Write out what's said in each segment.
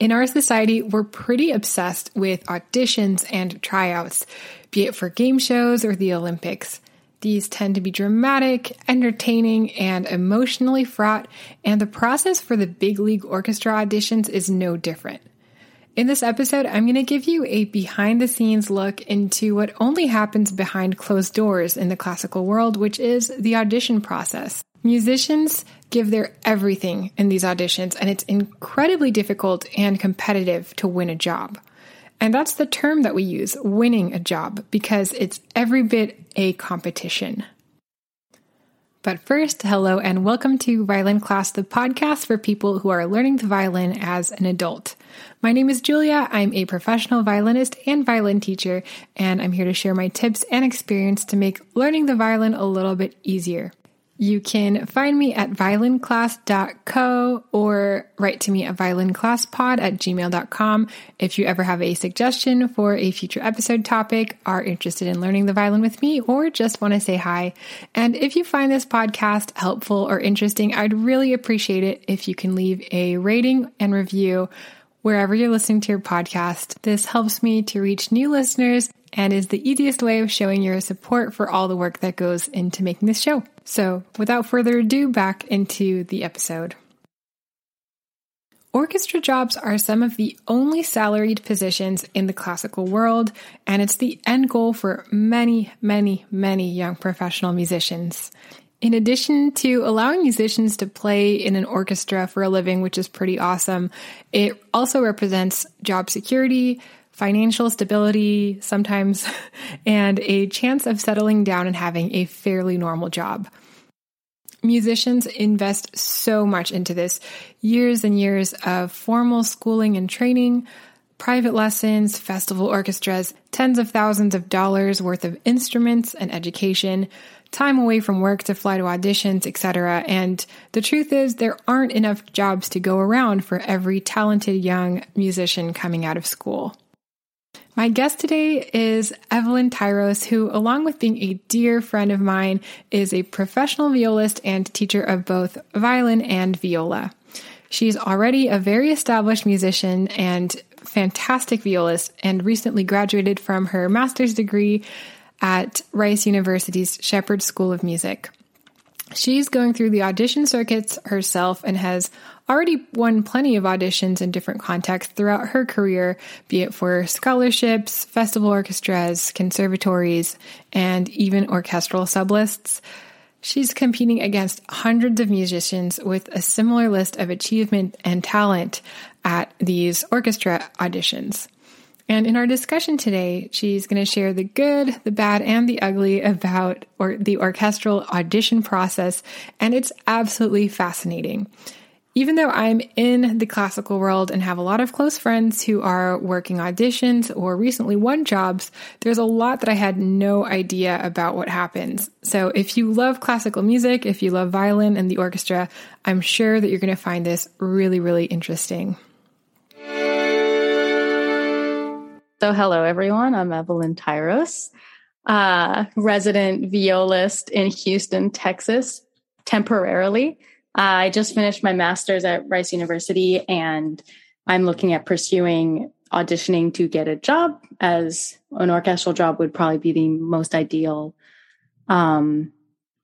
In our society, we're pretty obsessed with auditions and tryouts, be it for game shows or the Olympics. These tend to be dramatic, entertaining, and emotionally fraught, and the process for the big league orchestra auditions is no different. In this episode, I'm going to give you a behind the scenes look into what only happens behind closed doors in the classical world, which is the audition process. Musicians give their everything in these auditions, and it's incredibly difficult and competitive to win a job. And that's the term that we use, winning a job, because it's every bit a competition. But first, hello and welcome to Violin Class, the podcast for people who are learning the violin as an adult. My name is Julia. I'm a professional violinist and violin teacher, and I'm here to share my tips and experience to make learning the violin a little bit easier. You can find me at violinclass.co or write to me at violinclasspod at gmail.com if you ever have a suggestion for a future episode topic, are interested in learning the violin with me, or just want to say hi. And if you find this podcast helpful or interesting, I'd really appreciate it if you can leave a rating and review wherever you're listening to your podcast. This helps me to reach new listeners and is the easiest way of showing your support for all the work that goes into making this show. So, without further ado, back into the episode. Orchestra jobs are some of the only salaried positions in the classical world, and it's the end goal for many, many, many young professional musicians. In addition to allowing musicians to play in an orchestra for a living, which is pretty awesome, it also represents job security, financial stability sometimes, and a chance of settling down and having a fairly normal job. Musicians invest so much into this years and years of formal schooling and training, private lessons, festival orchestras, tens of thousands of dollars worth of instruments and education, time away from work to fly to auditions, etc. And the truth is, there aren't enough jobs to go around for every talented young musician coming out of school. My guest today is Evelyn Tyros, who, along with being a dear friend of mine, is a professional violist and teacher of both violin and viola. She's already a very established musician and fantastic violist and recently graduated from her master's degree at Rice University's Shepherd School of Music. She's going through the audition circuits herself and has already won plenty of auditions in different contexts throughout her career, be it for scholarships, festival orchestras, conservatories, and even orchestral sublists. She's competing against hundreds of musicians with a similar list of achievement and talent at these orchestra auditions. And in our discussion today, she's going to share the good, the bad, and the ugly about or the orchestral audition process, and it's absolutely fascinating. Even though I'm in the classical world and have a lot of close friends who are working auditions or recently won jobs, there's a lot that I had no idea about what happens. So if you love classical music, if you love violin and the orchestra, I'm sure that you're going to find this really, really interesting. So, hello everyone. I'm Evelyn Tyros, uh, resident violist in Houston, Texas, temporarily. I just finished my master's at Rice University and I'm looking at pursuing auditioning to get a job as an orchestral job would probably be the most ideal um,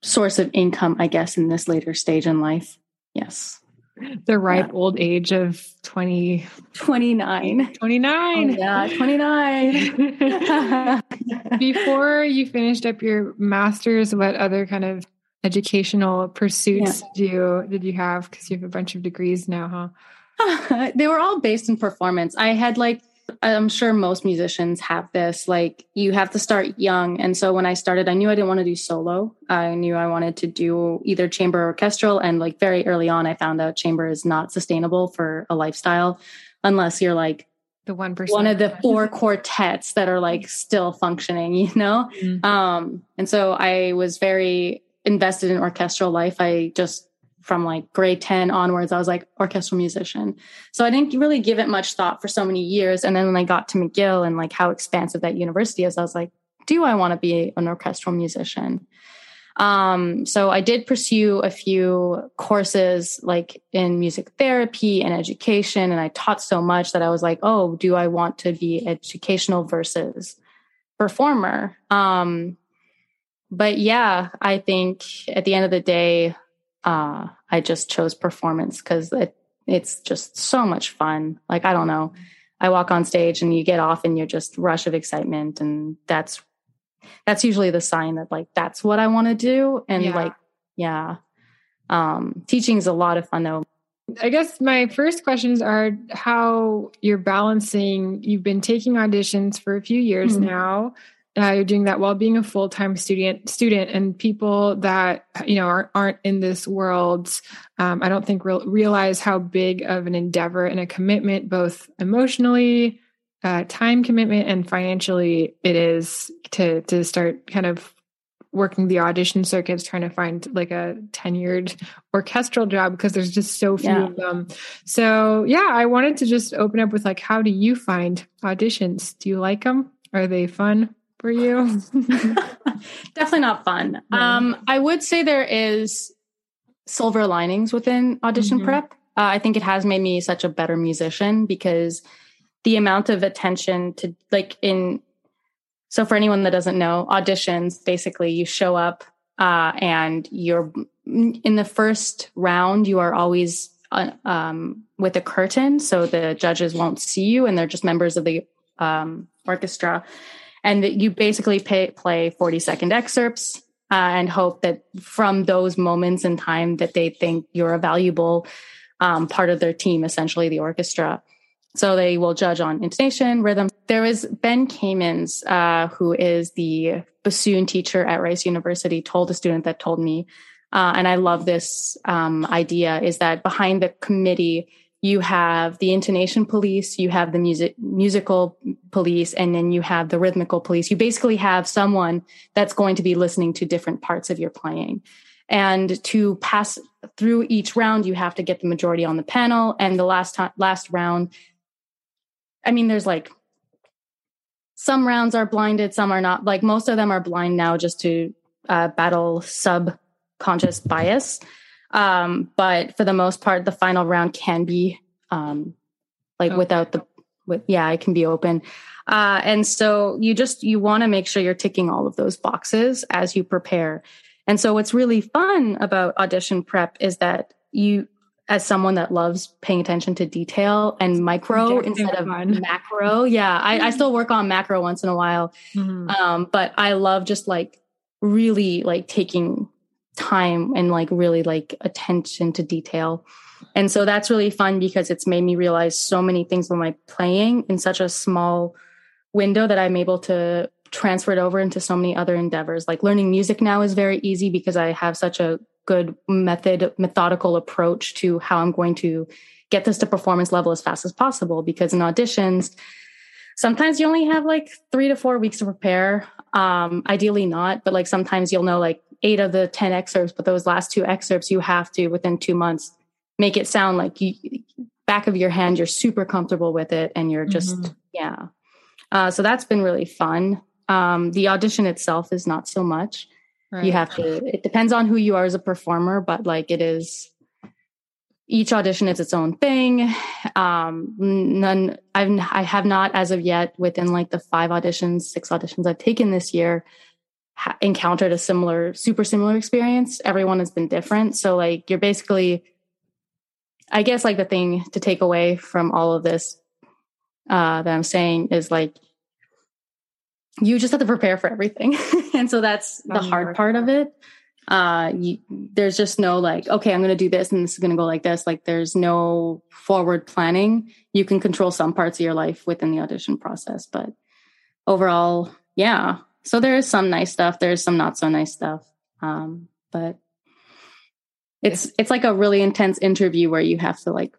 source of income, I guess, in this later stage in life. Yes. The ripe yeah. old age of 20, 29. 29. Oh, yeah, 29. Before you finished up your master's, what other kind of educational pursuits yeah. did you did you have because you have a bunch of degrees now huh they were all based in performance i had like i'm sure most musicians have this like you have to start young and so when i started i knew i didn't want to do solo i knew i wanted to do either chamber or orchestral and like very early on i found out chamber is not sustainable for a lifestyle unless you're like the one percent one of the four quartets that are like still functioning you know mm-hmm. um and so i was very invested in orchestral life. I just from like grade 10 onwards, I was like orchestral musician. So I didn't really give it much thought for so many years. And then when I got to McGill and like how expansive that university is, I was like, do I want to be an orchestral musician? Um, so I did pursue a few courses like in music therapy and education, and I taught so much that I was like, oh, do I want to be educational versus performer? Um, but yeah, I think at the end of the day, uh, I just chose performance because it, it's just so much fun. Like, I don't know. I walk on stage and you get off and you're just rush of excitement. And that's that's usually the sign that like that's what I want to do. And yeah. like, yeah. Um, teaching is a lot of fun though. I guess my first questions are how you're balancing. You've been taking auditions for a few years mm-hmm. now. Uh, you're doing that while being a full time student. Student and people that you know aren't, aren't in this world, um, I don't think re- realize how big of an endeavor and a commitment, both emotionally, uh, time commitment and financially it is to to start kind of working the audition circuits trying to find like a tenured orchestral job because there's just so few yeah. of them so yeah i wanted to just open up with like how do you find auditions do you like them are they fun for you definitely not fun no. um i would say there is silver linings within audition mm-hmm. prep uh, i think it has made me such a better musician because the amount of attention to like in so for anyone that doesn't know auditions basically you show up uh, and you're in the first round you are always uh, um, with a curtain so the judges won't see you and they're just members of the um, orchestra and that you basically pay, play 40 second excerpts uh, and hope that from those moments in time that they think you're a valuable um, part of their team essentially the orchestra so they will judge on intonation, rhythm. There is Ben Kamins, uh, who is the bassoon teacher at Rice University, told a student that told me, uh, and I love this um, idea, is that behind the committee, you have the intonation police, you have the music musical police, and then you have the rhythmical police. You basically have someone that's going to be listening to different parts of your playing. And to pass through each round, you have to get the majority on the panel. And the last time, last round, I mean, there's like some rounds are blinded, some are not. Like most of them are blind now just to uh, battle subconscious bias. Um, but for the most part, the final round can be um, like okay. without the, with, yeah, it can be open. Uh, and so you just, you want to make sure you're ticking all of those boxes as you prepare. And so what's really fun about audition prep is that you, as someone that loves paying attention to detail and micro instead of fun. macro. Yeah, I, I, still work on macro once in a while. Mm-hmm. Um, but I love just like really like taking time and like really like attention to detail. And so that's really fun because it's made me realize so many things with my playing in such a small window that I'm able to transfer it over into so many other endeavors. Like learning music now is very easy because I have such a good method, methodical approach to how I'm going to get this to performance level as fast as possible. Because in auditions, sometimes you only have like three to four weeks to prepare. Um, ideally not, but like sometimes you'll know like eight of the 10 excerpts, but those last two excerpts you have to within two months make it sound like you back of your hand, you're super comfortable with it and you're just, mm-hmm. yeah. Uh, so that's been really fun. Um, the audition itself is not so much. Right. You have to, it depends on who you are as a performer, but like it is, each audition is its own thing. Um, none, I've, I have not as of yet within like the five auditions, six auditions I've taken this year, ha- encountered a similar, super similar experience. Everyone has been different. So like you're basically, I guess like the thing to take away from all of this uh, that I'm saying is like you just have to prepare for everything. and so that's the hard part of it. Uh, you, there's just no like, okay, I'm going to do this and this is going to go like this. Like there's no forward planning. You can control some parts of your life within the audition process, but overall, yeah. So there is some nice stuff. There's some not so nice stuff. Um, but it's, it's like a really intense interview where you have to like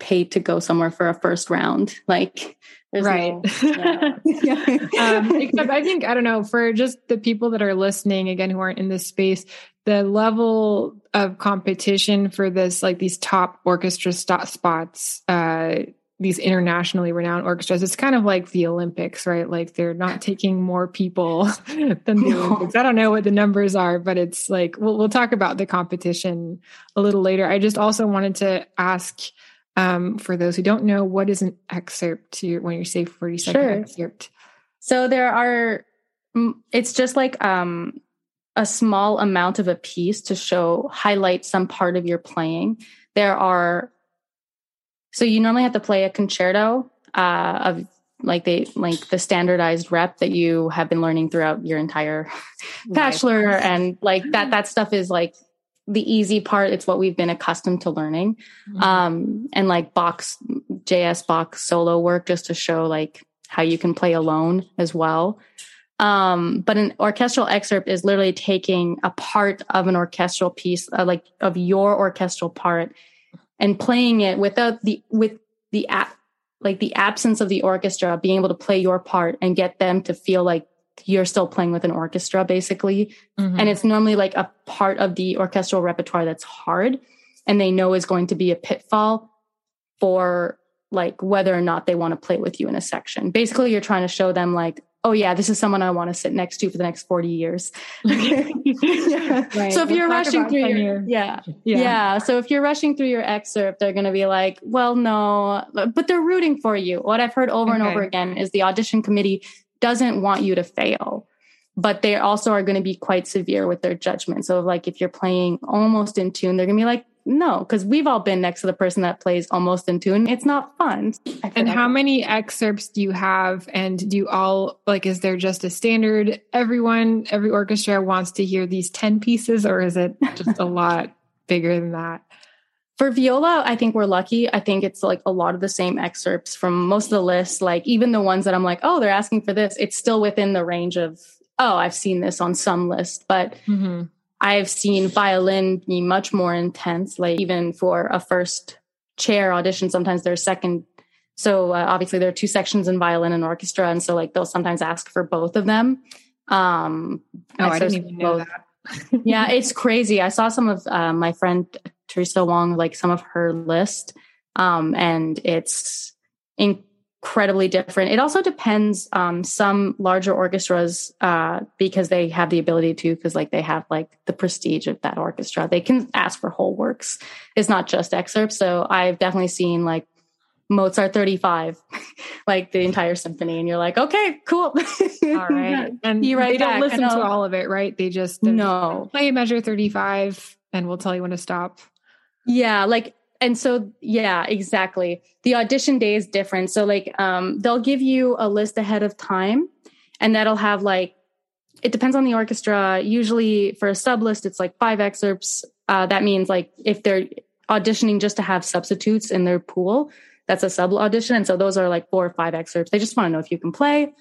pay to go somewhere for a first round. Like there's right. No, yeah. um, except I think, I don't know, for just the people that are listening again, who aren't in this space, the level of competition for this, like these top orchestra st- spots, uh, these internationally renowned orchestras. It's kind of like the Olympics, right? Like they're not taking more people than the Olympics. I don't know what the numbers are, but it's like we'll we'll talk about the competition a little later. I just also wanted to ask um, for those who don't know, what is an excerpt to when you say 40 second sure. excerpt? So there are it's just like um a small amount of a piece to show highlight some part of your playing. There are so you normally have to play a concerto uh, of like they like the standardized rep that you have been learning throughout your entire bachelor. And like that that stuff is like the easy part. It's what we've been accustomed to learning. Mm-hmm. um and like Bach JS Bach solo work just to show like how you can play alone as well. Um but an orchestral excerpt is literally taking a part of an orchestral piece uh, like of your orchestral part and playing it without the with the app like the absence of the orchestra being able to play your part and get them to feel like you're still playing with an orchestra basically mm-hmm. and it's normally like a part of the orchestral repertoire that's hard and they know is going to be a pitfall for like whether or not they want to play with you in a section basically you're trying to show them like oh yeah, this is someone I want to sit next to for the next 40 years. yeah. right. So if we'll you're rushing through your, yeah, yeah, yeah. So if you're rushing through your excerpt, they're going to be like, well, no, but they're rooting for you. What I've heard over okay. and over again is the audition committee doesn't want you to fail but they also are going to be quite severe with their judgment. So, like, if you're playing almost in tune, they're going to be like, no, because we've all been next to the person that plays almost in tune. It's not fun. And how many excerpts do you have? And do you all like, is there just a standard? Everyone, every orchestra wants to hear these 10 pieces, or is it just a lot bigger than that? For viola, I think we're lucky. I think it's like a lot of the same excerpts from most of the lists. Like even the ones that I'm like, oh, they're asking for this. It's still within the range of, oh, I've seen this on some list. But mm-hmm. I've seen violin be much more intense, like even for a first chair audition, sometimes there's second. So uh, obviously there are two sections in violin and orchestra. And so like they'll sometimes ask for both of them. Um, oh, I didn't even know that. yeah, it's crazy. I saw some of uh, my friend Teresa Wong, like some of her list. Um, and it's in- incredibly different. It also depends. Um, some larger orchestras, uh, because they have the ability to, because like they have like the prestige of that orchestra, they can ask for whole works. It's not just excerpts. So I've definitely seen like Mozart 35, like the entire symphony, and you're like, okay, cool. all right. And you right they don't listen to all of it, right? They just no play measure 35 and we'll tell you when to stop. Yeah, like and so yeah exactly. The audition day is different. So like um they'll give you a list ahead of time and that'll have like it depends on the orchestra. Usually for a sub list it's like five excerpts. Uh, that means like if they're auditioning just to have substitutes in their pool that's a sub audition. And so those are like four or five excerpts. They just want to know if you can play.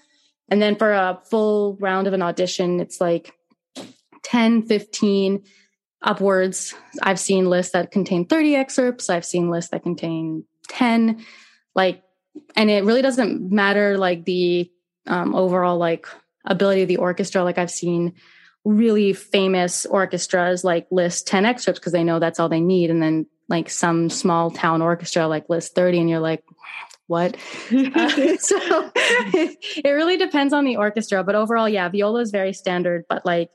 And then for a full round of an audition it's like 10 15 upwards. I've seen lists that contain 30 excerpts. I've seen lists that contain 10. Like, and it really doesn't matter like the um, overall like ability of the orchestra. Like I've seen really famous orchestras like list 10 excerpts because they know that's all they need. And then like some small town orchestra like list 30 and you're like, what? uh, so it really depends on the orchestra. But overall, yeah, viola is very standard, but like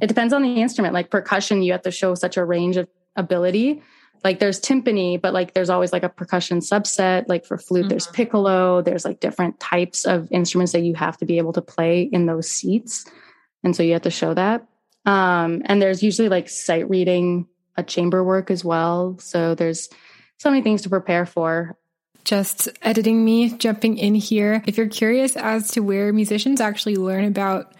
it depends on the instrument. Like percussion, you have to show such a range of ability. Like there's timpani, but like there's always like a percussion subset. Like for flute, mm-hmm. there's piccolo. There's like different types of instruments that you have to be able to play in those seats. And so you have to show that. Um, and there's usually like sight reading, a chamber work as well. So there's so many things to prepare for just editing me jumping in here. If you're curious as to where musicians actually learn about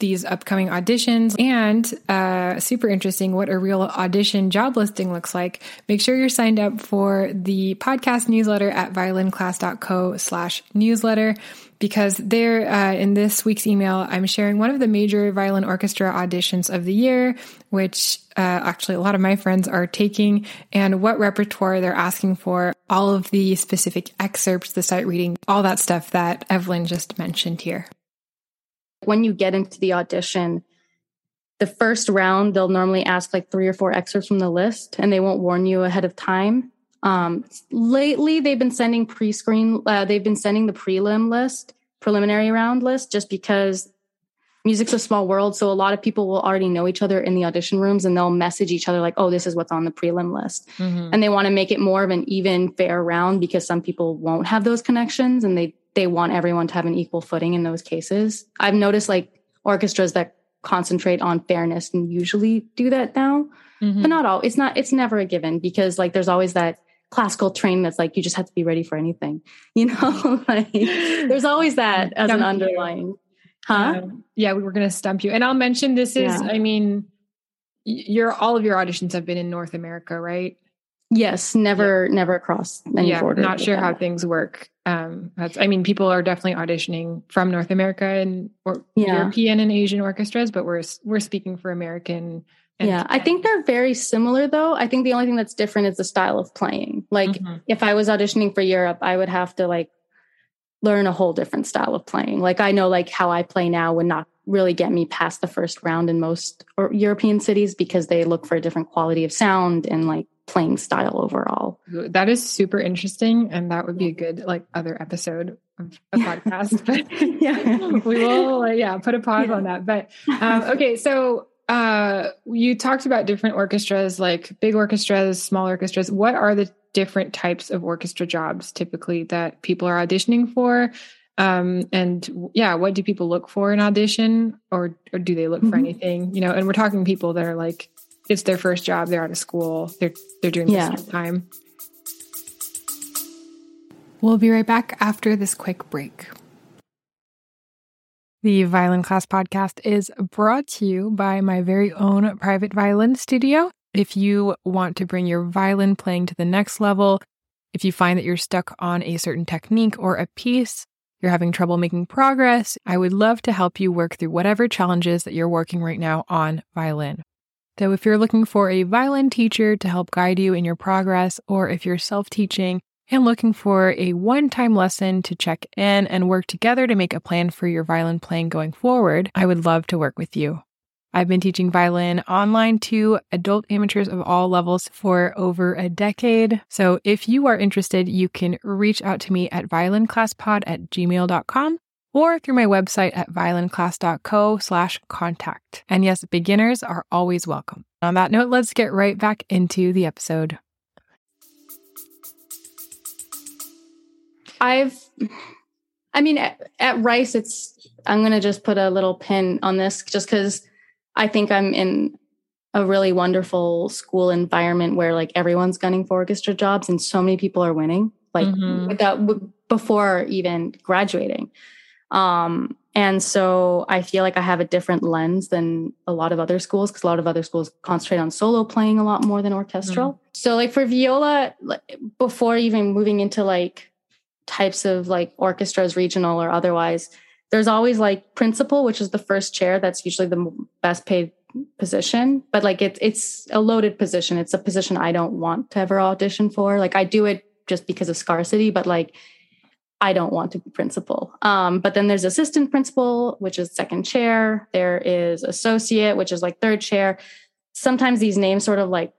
these upcoming auditions. And uh, super interesting what a real audition job listing looks like. Make sure you're signed up for the podcast newsletter at violinclass.co slash newsletter because there uh, in this week's email i'm sharing one of the major violin orchestra auditions of the year which uh, actually a lot of my friends are taking and what repertoire they're asking for all of the specific excerpts the sight reading all that stuff that evelyn just mentioned here when you get into the audition, the first round, they'll normally ask like three or four excerpts from the list and they won't warn you ahead of time. Um, lately, they've been sending pre-screen. Uh, they've been sending the prelim list, preliminary round list, just because music's a small world. So a lot of people will already know each other in the audition rooms, and they'll message each other like, "Oh, this is what's on the prelim list," mm-hmm. and they want to make it more of an even, fair round because some people won't have those connections, and they they want everyone to have an equal footing in those cases. I've noticed like orchestras that concentrate on fairness and usually do that now. Mm-hmm. But not all. It's not, it's never a given because like there's always that classical train that's like you just have to be ready for anything. You know, like there's always that as an underlying. Huh? Um, yeah, we were going to stump you. And I'll mention this is, yeah. I mean, your all of your auditions have been in North America, right? Yes, never, yeah. never across any yeah, border. Not sure how things work. Um, that's, I mean, people are definitely auditioning from North America and or yeah. European and Asian orchestras, but we're we're speaking for American. yeah, I think they're very similar though. I think the only thing that's different is the style of playing. Like, mm-hmm. if I was auditioning for Europe, I would have to like learn a whole different style of playing. Like, I know like how I play now would not really get me past the first round in most European cities because they look for a different quality of sound and like playing style overall. That is super interesting. And that would be a good like other episode of a podcast. But yeah, we will uh, yeah, put a pause yeah. on that. But um, okay, so uh, you talked about different orchestras, like big orchestras, small orchestras. What are the different types of orchestra jobs typically that people are auditioning for? Um, and yeah, what do people look for in audition or, or do they look mm-hmm. for anything, you know, and we're talking people that are like it's their first job. They're out of school. They're they're doing yeah. this time. We'll be right back after this quick break. The Violin Class podcast is brought to you by my very own private violin studio. If you want to bring your violin playing to the next level, if you find that you're stuck on a certain technique or a piece, you're having trouble making progress, I would love to help you work through whatever challenges that you're working right now on violin. So, if you're looking for a violin teacher to help guide you in your progress, or if you're self teaching and looking for a one time lesson to check in and work together to make a plan for your violin playing going forward, I would love to work with you. I've been teaching violin online to adult amateurs of all levels for over a decade. So if you are interested, you can reach out to me at violinclasspod at gmail.com or through my website at violinclass.co slash contact. And yes, beginners are always welcome. On that note, let's get right back into the episode. I've, I mean, at, at Rice, it's, I'm going to just put a little pin on this just because I think I'm in a really wonderful school environment where like everyone's gunning for orchestra jobs and so many people are winning, like mm-hmm. without, before even graduating. Um, and so I feel like I have a different lens than a lot of other schools because a lot of other schools concentrate on solo playing a lot more than orchestral. Mm-hmm. So like for viola, before even moving into like types of like orchestras, regional or otherwise, there's always like principal, which is the first chair. That's usually the best paid position, but like it's it's a loaded position. It's a position I don't want to ever audition for. Like I do it just because of scarcity, but like I don't want to be principal. Um, but then there's assistant principal, which is second chair. There is associate, which is like third chair. Sometimes these names sort of like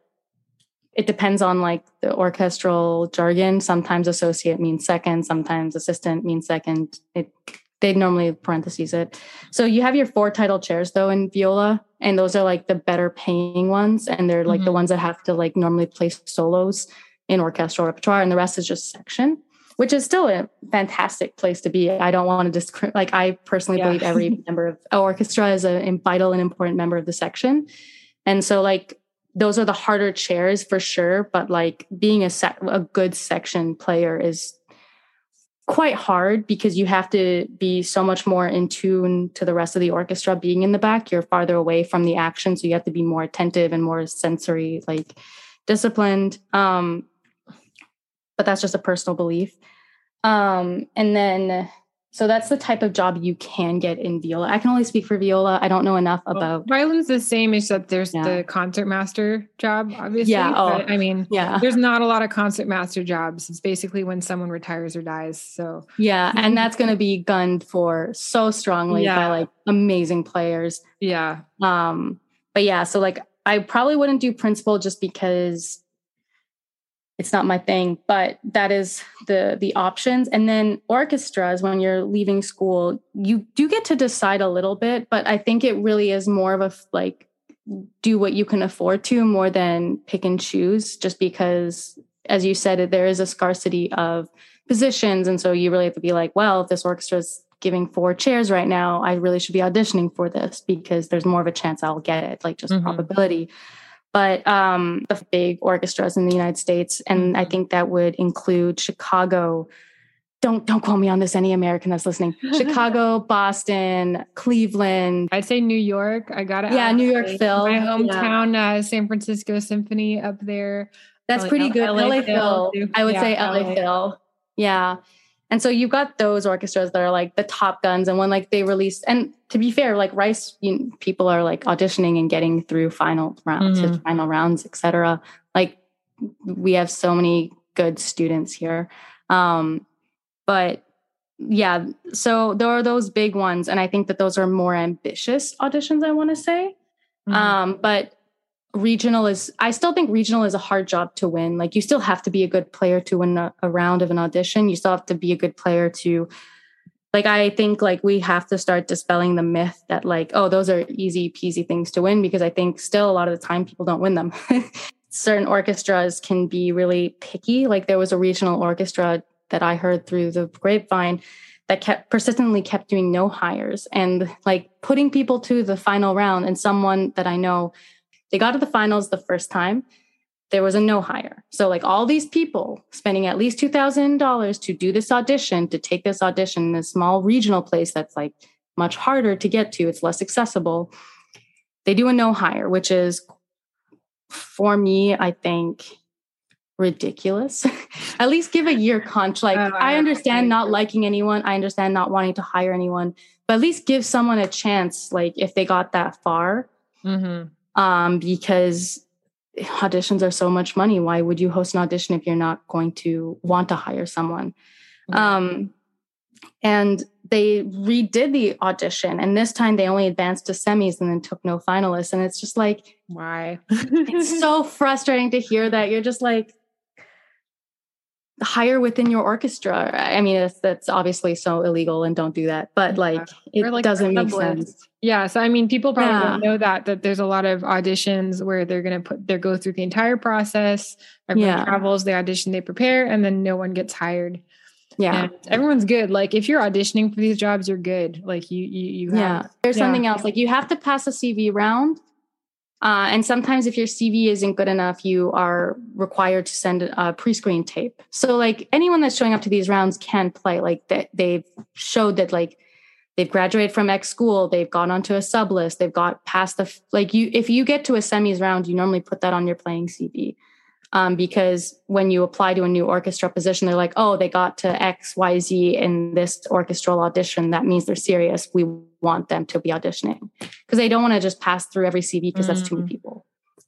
it depends on like the orchestral jargon. Sometimes associate means second, sometimes assistant means second. It they normally parentheses it. So you have your four title chairs though in viola, and those are like the better paying ones, and they're like mm-hmm. the ones that have to like normally play solos in orchestral repertoire, and the rest is just section which is still a fantastic place to be. I don't want to discredit, like, I personally yeah. believe every member of orchestra is a vital and important member of the section. And so, like, those are the harder chairs for sure. But like being a sec- a good section player is quite hard because you have to be so much more in tune to the rest of the orchestra being in the back you're farther away from the action so you have to be more attentive and more sensory like disciplined um but that's just a personal belief. Um, and then, so that's the type of job you can get in viola. I can only speak for viola. I don't know enough well, about violin's the same, except there's yeah. the concert master job, obviously. Yeah. Oh, I mean, yeah, there's not a lot of concert master jobs. It's basically when someone retires or dies. So yeah, and that's going to be gunned for so strongly yeah. by like amazing players. Yeah. Um, but yeah, so like I probably wouldn't do principal just because it's not my thing but that is the the options. And then orchestras when you're leaving school you do get to decide a little bit but i think it really is more of a like do what you can afford to more than pick and choose just because as you said there is a scarcity of positions. And so you really have to be like well if this orchestra is giving four chairs right now i really should be auditioning for this because there's more of a chance i'll get it like just mm-hmm. probability but um, the big orchestras in the United States, and I mm-hmm. think that would include Chicago. Don't don't quote me on this. Any American that's listening, Chicago, Boston, Cleveland. I'd say New York. I got it. Yeah, New York, Phil. My hometown, yeah. uh, San Francisco Symphony up there. That's pretty good. LA, LA Phil. Phil. I would yeah, say LA, LA Phil. Yeah. And so you've got those orchestras that are like the top guns. And when like they release, and to be fair, like Rice, you know, people are like auditioning and getting through final rounds, mm-hmm. final rounds, etc. Like we have so many good students here. Um, but yeah, so there are those big ones, and I think that those are more ambitious auditions. I want to say, mm-hmm. um, but regional is i still think regional is a hard job to win. Like you still have to be a good player to win a, a, round of an audition. You still have to be a good player to like i think like we have to start dispelling the myth that like oh those are easy peasy things to win because i think still a lot of the time people don't win them. Certain orchestras can be really picky. Like there was a regional orchestra that i heard through the grapevine that kept persistently kept doing no hires and like putting people to the final round and someone that i know they got to the finals the first time. There was a no hire. So, like all these people spending at least $2,000 to do this audition, to take this audition in a small regional place that's like much harder to get to, it's less accessible. They do a no hire, which is for me, I think, ridiculous. At least give a year contract. Like oh, I, I understand not liking anyone. I understand not wanting to hire anyone, but at least give someone a chance. Like if they got that far, mm-hmm um, because auditions are so much money. Why would you host an audition if you're not going to want to hire someone? Um, and they redid the audition, and this time they only advanced to semis and then took no finalists. And it's just like, why? it's so frustrating to hear that. You're just like, hire within your orchestra. I mean, it's, that's obviously so illegal and don't do that, but like yeah. it like doesn't make sense. Yeah. So, I mean, people probably yeah. know that, that there's a lot of auditions where they're going to put, they go through the entire process. Everyone yeah. travels, they audition, they prepare, and then no one gets hired. Yeah. And everyone's good. Like if you're auditioning for these jobs, you're good. Like you, you, you have, yeah. There's something else. Like you have to pass a CV round uh, and sometimes if your CV isn't good enough, you are required to send a pre-screen tape. So like anyone that's showing up to these rounds can play. Like that they've showed that like they've graduated from X school, they've gone onto a sub list, they've got past the like you. If you get to a semis round, you normally put that on your playing CV um, because when you apply to a new orchestra position, they're like, oh, they got to X, Y, Z in this orchestral audition. That means they're serious. We want them to be auditioning because they don't want to just pass through every CV because mm-hmm. that's too many mm-hmm. people.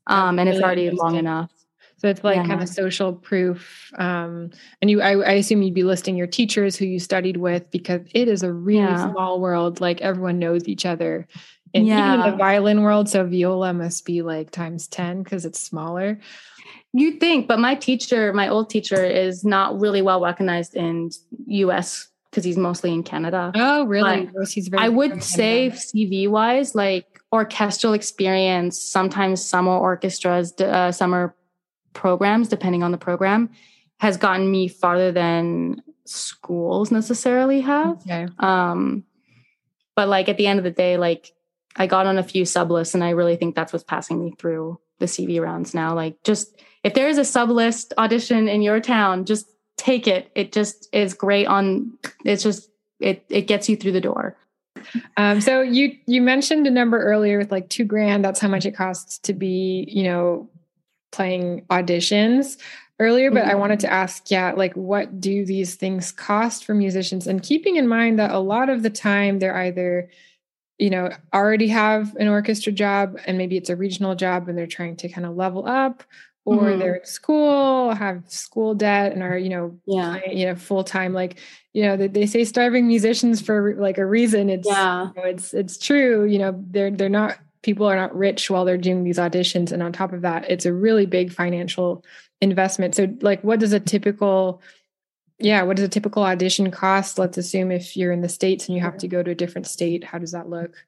Um, and really it's already long enough. So it's like yeah. kind of social proof. Um, and you, I, I, assume you'd be listing your teachers who you studied with because it is a really yeah. small world. Like everyone knows each other. And yeah. even in the violin world, so viola must be like times 10 because it's smaller. You think, but my teacher, my old teacher, is not really well recognized in U.S. because he's mostly in Canada. Oh, really? he's very I would say CV wise, like orchestral experience, sometimes summer orchestras, uh, summer programs, depending on the program, has gotten me farther than schools necessarily have. Okay. Um, but like at the end of the day, like I got on a few sub lists, and I really think that's what's passing me through the CV rounds now. Like just if there is a sub list audition in your town, just take it. It just is great on it's just it it gets you through the door. Um, so you you mentioned a number earlier with like two grand. That's how much it costs to be, you know, playing auditions earlier. But mm-hmm. I wanted to ask, yeah, like what do these things cost for musicians? And keeping in mind that a lot of the time they're either you know already have an orchestra job and maybe it's a regional job and they're trying to kind of level up or mm-hmm. they're in school, have school debt, and are you know, yeah, you know, full time. Like you know, they, they, say starving musicians for like a reason. It's yeah, you know, it's it's true. You know, they're they're not people are not rich while they're doing these auditions and on top of that it's a really big financial investment so like what does a typical yeah what does a typical audition cost let's assume if you're in the states and you have to go to a different state how does that look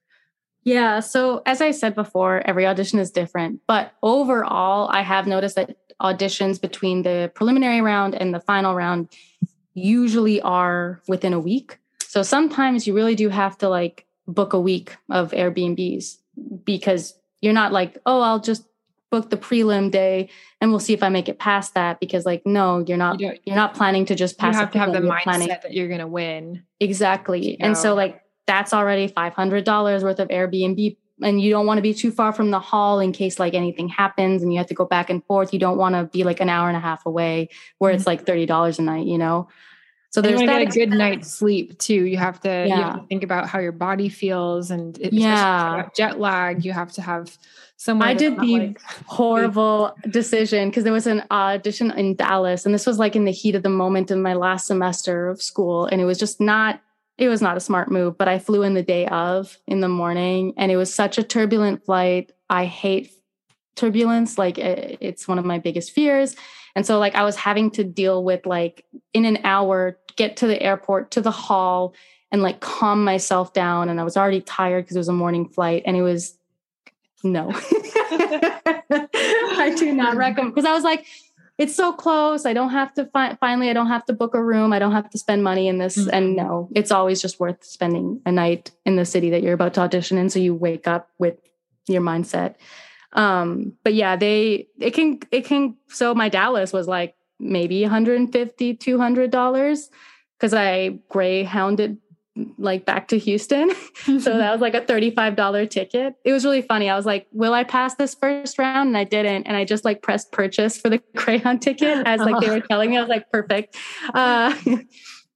yeah so as i said before every audition is different but overall i have noticed that auditions between the preliminary round and the final round usually are within a week so sometimes you really do have to like book a week of airbnbs because you're not like oh i'll just book the prelim day and we'll see if I make it past that because like no you're not you are not planning to just pass you have to have the mindset planning. that you're going to win exactly and so like that's already $500 worth of Airbnb and you don't want to be too far from the hall in case like anything happens and you have to go back and forth you don't want to be like an hour and a half away where mm-hmm. it's like $30 a night you know so there's that a good night's sleep too. You have to, yeah. you have to think about how your body feels and yeah, jet lag. You have to have someone. I did the like, horrible decision because there was an audition in Dallas, and this was like in the heat of the moment in my last semester of school, and it was just not. It was not a smart move, but I flew in the day of in the morning, and it was such a turbulent flight. I hate turbulence; like it, it's one of my biggest fears. And so like I was having to deal with like in an hour get to the airport to the hall and like calm myself down and I was already tired because it was a morning flight and it was no. I do not recommend because I was like it's so close. I don't have to fi- finally I don't have to book a room. I don't have to spend money in this mm-hmm. and no, it's always just worth spending a night in the city that you're about to audition in so you wake up with your mindset um but yeah they it can it can so my dallas was like maybe 150 200 dollars because i greyhounded like back to houston. So that was like a $35 ticket. It was really funny. I was like will i pass this first round? And i didn't. And i just like pressed purchase for the Greyhound ticket as like they were telling me. I was like perfect. Uh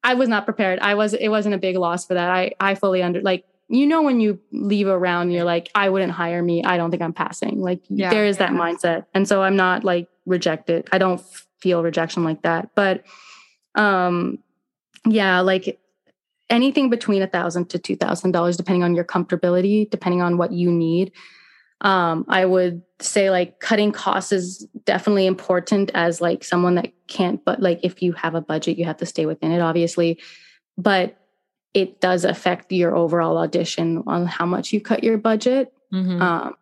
i was not prepared. I was it wasn't a big loss for that. I i fully under like you know when you leave around you're like i wouldn't hire me. I don't think i'm passing. Like yeah, there is yeah. that mindset. And so i'm not like rejected. I don't feel rejection like that. But um yeah like anything between a thousand to two thousand dollars depending on your comfortability depending on what you need um i would say like cutting costs is definitely important as like someone that can't but like if you have a budget you have to stay within it obviously but it does affect your overall audition on how much you cut your budget. Mm-hmm. Um,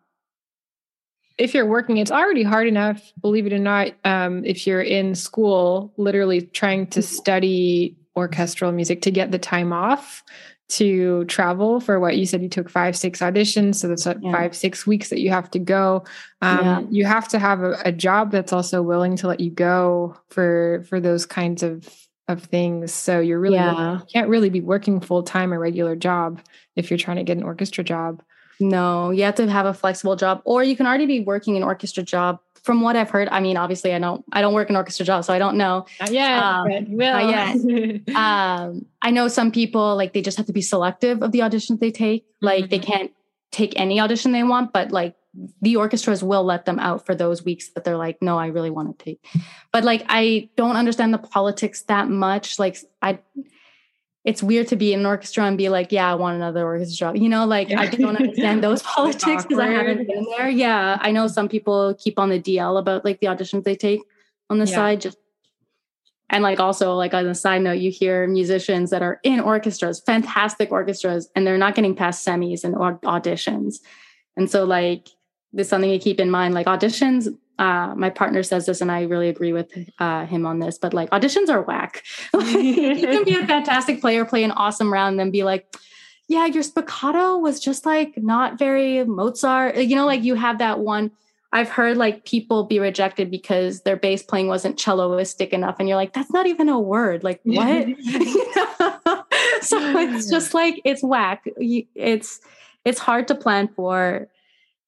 if you're working, it's already hard enough, believe it or not, um, if you're in school, literally trying to mm-hmm. study orchestral music to get the time off to travel for what you said you took five six auditions so that's yeah. five six weeks that you have to go um, yeah. you have to have a, a, job that's also willing to let you go for for those kinds of of things. So you're really yeah. you can't really be working full time a regular job if you're trying to get an orchestra job. No, you have to have a flexible job, or you can already be working an orchestra job. From what I've heard, I mean, obviously, I don't, I don't work an orchestra job, so I don't know. Not yet, um, will. Yet. um, I know some people like they just have to be selective of the auditions they take. Like mm-hmm. they can't take any audition they want, but like the orchestras will let them out for those weeks that they're like, no, I really want to take. But like, I don't understand the politics that much. Like, I, it's weird to be in an orchestra and be like, yeah, I want another orchestra. You know, like yeah. I don't understand those politics because I haven't been there. Yeah, I know some people keep on the DL about like the auditions they take on the yeah. side. Just and like also like on a side note, you hear musicians that are in orchestras, fantastic orchestras, and they're not getting past semis and auditions. And so like there's something to keep in mind. Like auditions, uh, my partner says this, and I really agree with uh, him on this. But like auditions are whack. you can be a fantastic player, play an awesome round, and then be like, "Yeah, your spiccato was just like not very Mozart." You know, like you have that one. I've heard like people be rejected because their bass playing wasn't celloistic enough, and you're like, "That's not even a word." Like what? so it's just like it's whack. It's it's hard to plan for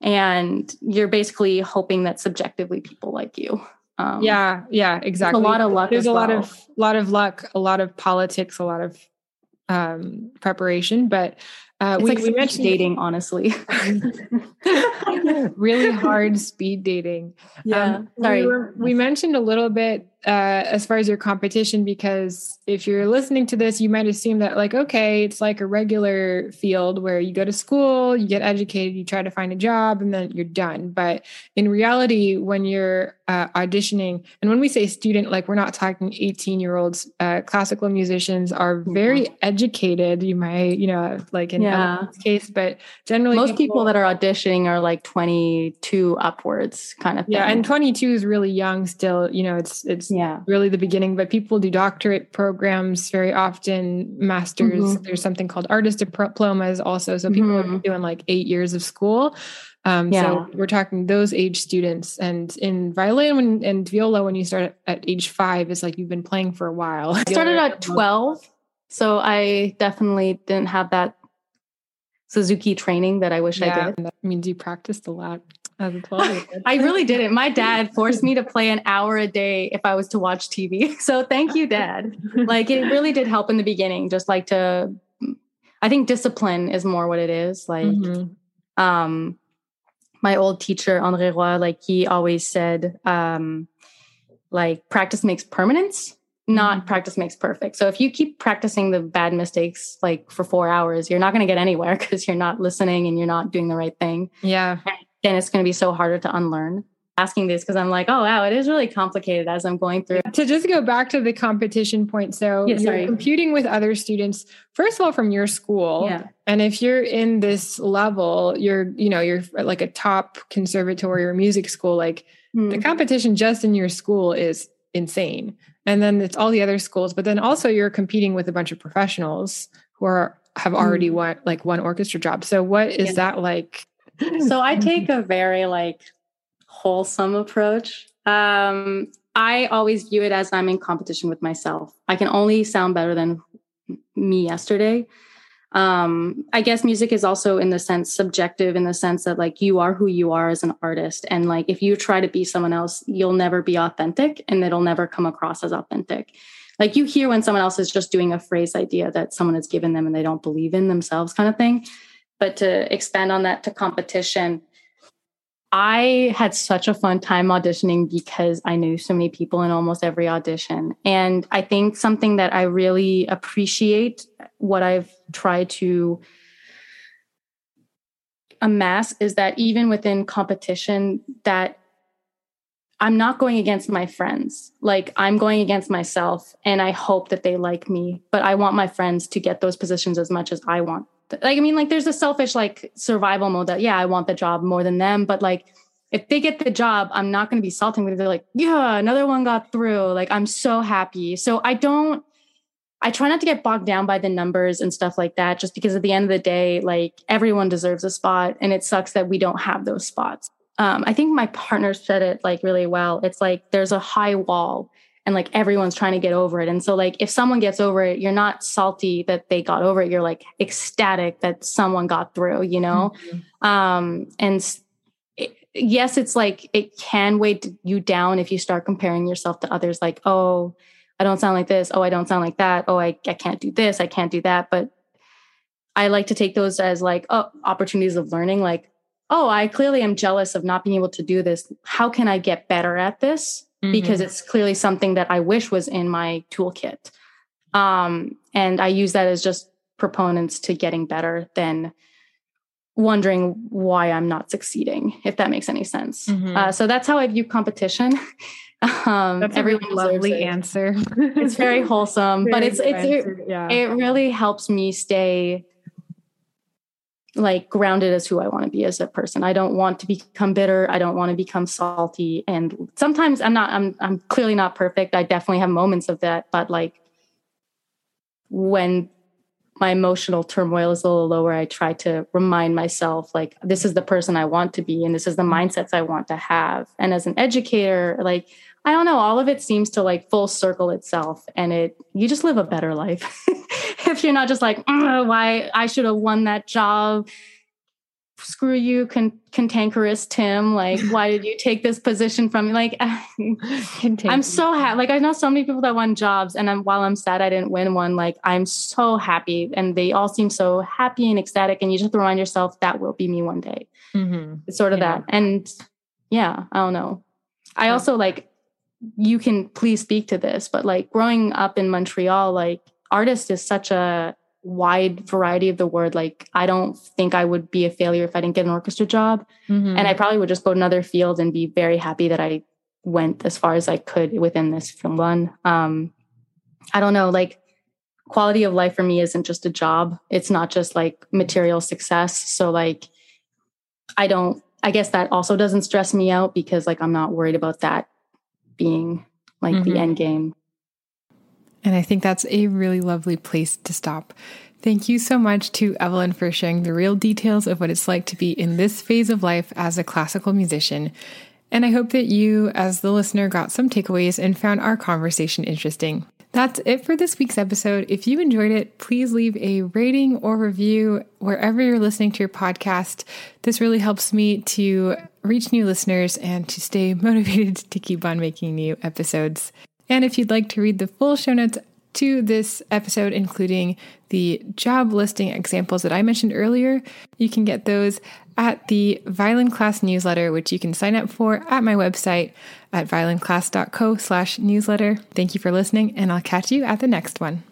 and you're basically hoping that subjectively people like you. Um, yeah, yeah, exactly. a lot of luck. There's a well. lot of lot of luck, a lot of politics, a lot of um, preparation, but uh, we, like we mentioned dating, honestly. really hard speed dating. Yeah. Um, Sorry. We, were, we, mentioned a little bit uh, as far as your competition because if you're listening to this, you might assume that, like, okay, it's like a regular field where you go to school, you get educated, you try to find a job, and then you're done. But in reality, when you're uh, auditioning, and when we say student, like, we're not talking 18 year olds, uh, classical musicians are very mm-hmm. educated. You might, you know, like in yeah. case, but generally, most people, people, that are auditioning are like 22 upwards, kind of thing. Yeah, and 22 is really young still. You know, it's it's yeah. really the beginning, but people do doctorate programs very often, masters. Mm-hmm. There's something called artist diplomas also. So people mm-hmm. are doing like eight years of school. Um, yeah. So we're talking those age students. And in violin when, and viola, when you start at age five, it's like you've been playing for a while. I started at 12. So I definitely didn't have that Suzuki training that I wish yeah, I did. That means you practiced a lot as a 12 I really didn't. My dad forced me to play an hour a day if I was to watch TV. So thank you, dad. like it really did help in the beginning, just like to I think discipline is more what it is. Like mm-hmm. um my old teacher, André Roy, like he always said, um, like practice makes permanence not mm-hmm. practice makes perfect. So if you keep practicing the bad mistakes like for four hours, you're not going to get anywhere because you're not listening and you're not doing the right thing. Yeah. Then it's going to be so harder to unlearn. Asking this because I'm like, oh wow, it is really complicated as I'm going through. To just go back to the competition point, so yeah, you're competing with other students. First of all, from your school, yeah. and if you're in this level, you're you know you're like a top conservatory or music school. Like mm-hmm. the competition just in your school is insane and then it's all the other schools but then also you're competing with a bunch of professionals who are have already mm. won like one orchestra job so what is yeah. that like so i take a very like wholesome approach. Um i always view it as i'm in competition with myself. I can only sound better than me yesterday. Um i guess music is also in the sense subjective in the sense that like you are who you are as an artist. And like if you try to be someone else you'll never be authentic and it'll never come across as authentic. Like you hear when someone else is just doing a phrase idea that someone has given them and they don't believe in themselves kind of thing but to expand on that to competition I had such a fun time auditioning because I knew so many people in almost every audition. And I think something that I really appreciate what I've tried to amass is that even within competition that I'm not going against my friends. Like I'm going against myself and I hope that they like me, but I want my friends to get those positions as much as I want like i mean like there's a selfish like survival mode that yeah i want the job more than them but like if they get the job i'm not going to be salting with it they're like yeah another one got through. Like i'm so happy. So i don't i try not to get bogged down by the numbers and stuff like that just because at the end of the day like everyone deserves a spot and it sucks that we don't have those spots. Um, i think my partner said it like really well. It's like there's a high wall and like everyone's trying to get over it. And so like if someone gets over it, you're not salty that they got over it. You're like ecstatic that someone got through, you know? Mm-hmm. Um and it, yes, it's like it can weigh you down if you start comparing yourself to others like, "Oh, I don't sound like this. Oh, I don't sound like that. Oh, I I can't do this. I can't do that." But I like to take those as like oh, opportunities of learning like, "Oh, I clearly am jealous of not being able to do this. How can I get better at this?" Mm-hmm. because it's clearly something that I wish was in my toolkit. Um, and I use that as just proponents to getting better than wondering why I'm not succeeding, if that makes any sense. Mm-hmm. Uh, so that's how I view competition. um, that's a really lovely answer. it's very wholesome, very but it's it's it, yeah. it really helps me stay like grounded as who I want to be as a person. I don't want to become bitter. I don't want to become salty. And sometimes I'm not, I'm, I'm clearly not perfect. I definitely have moments of that. But like when my emotional turmoil is a little lower, I try to remind myself, like, this is the person I want to be and this is the mindsets I want to have. And as an educator, like, I don't know, all of it seems to like full circle itself and it you just live a better life. if you're not just like, mm, why I should have won that job. Screw you, con- cantankerous Tim. Like, why did you take this position from me? Like, I'm so happy. Like, I know so many people that won jobs, and I'm, while I'm sad I didn't win one, like, I'm so happy, and they all seem so happy and ecstatic. And you just remind yourself that will be me one day. Mm-hmm. It's sort of yeah. that. And yeah, I don't know. I also like you can please speak to this, but like growing up in Montreal, like artist is such a wide variety of the word. Like, I don't think I would be a failure if I didn't get an orchestra job. Mm-hmm. And I probably would just go to another field and be very happy that I went as far as I could within this film one. Um, I don't know, like quality of life for me isn't just a job. It's not just like material success. So like I don't I guess that also doesn't stress me out because like I'm not worried about that being like mm-hmm. the end game. And I think that's a really lovely place to stop. Thank you so much to Evelyn for sharing the real details of what it's like to be in this phase of life as a classical musician. And I hope that you, as the listener, got some takeaways and found our conversation interesting. That's it for this week's episode. If you enjoyed it, please leave a rating or review wherever you're listening to your podcast. This really helps me to reach new listeners and to stay motivated to keep on making new episodes. And if you'd like to read the full show notes to this episode, including the job listing examples that I mentioned earlier, you can get those at the violin class newsletter, which you can sign up for at my website at violinclass.co slash newsletter. Thank you for listening, and I'll catch you at the next one.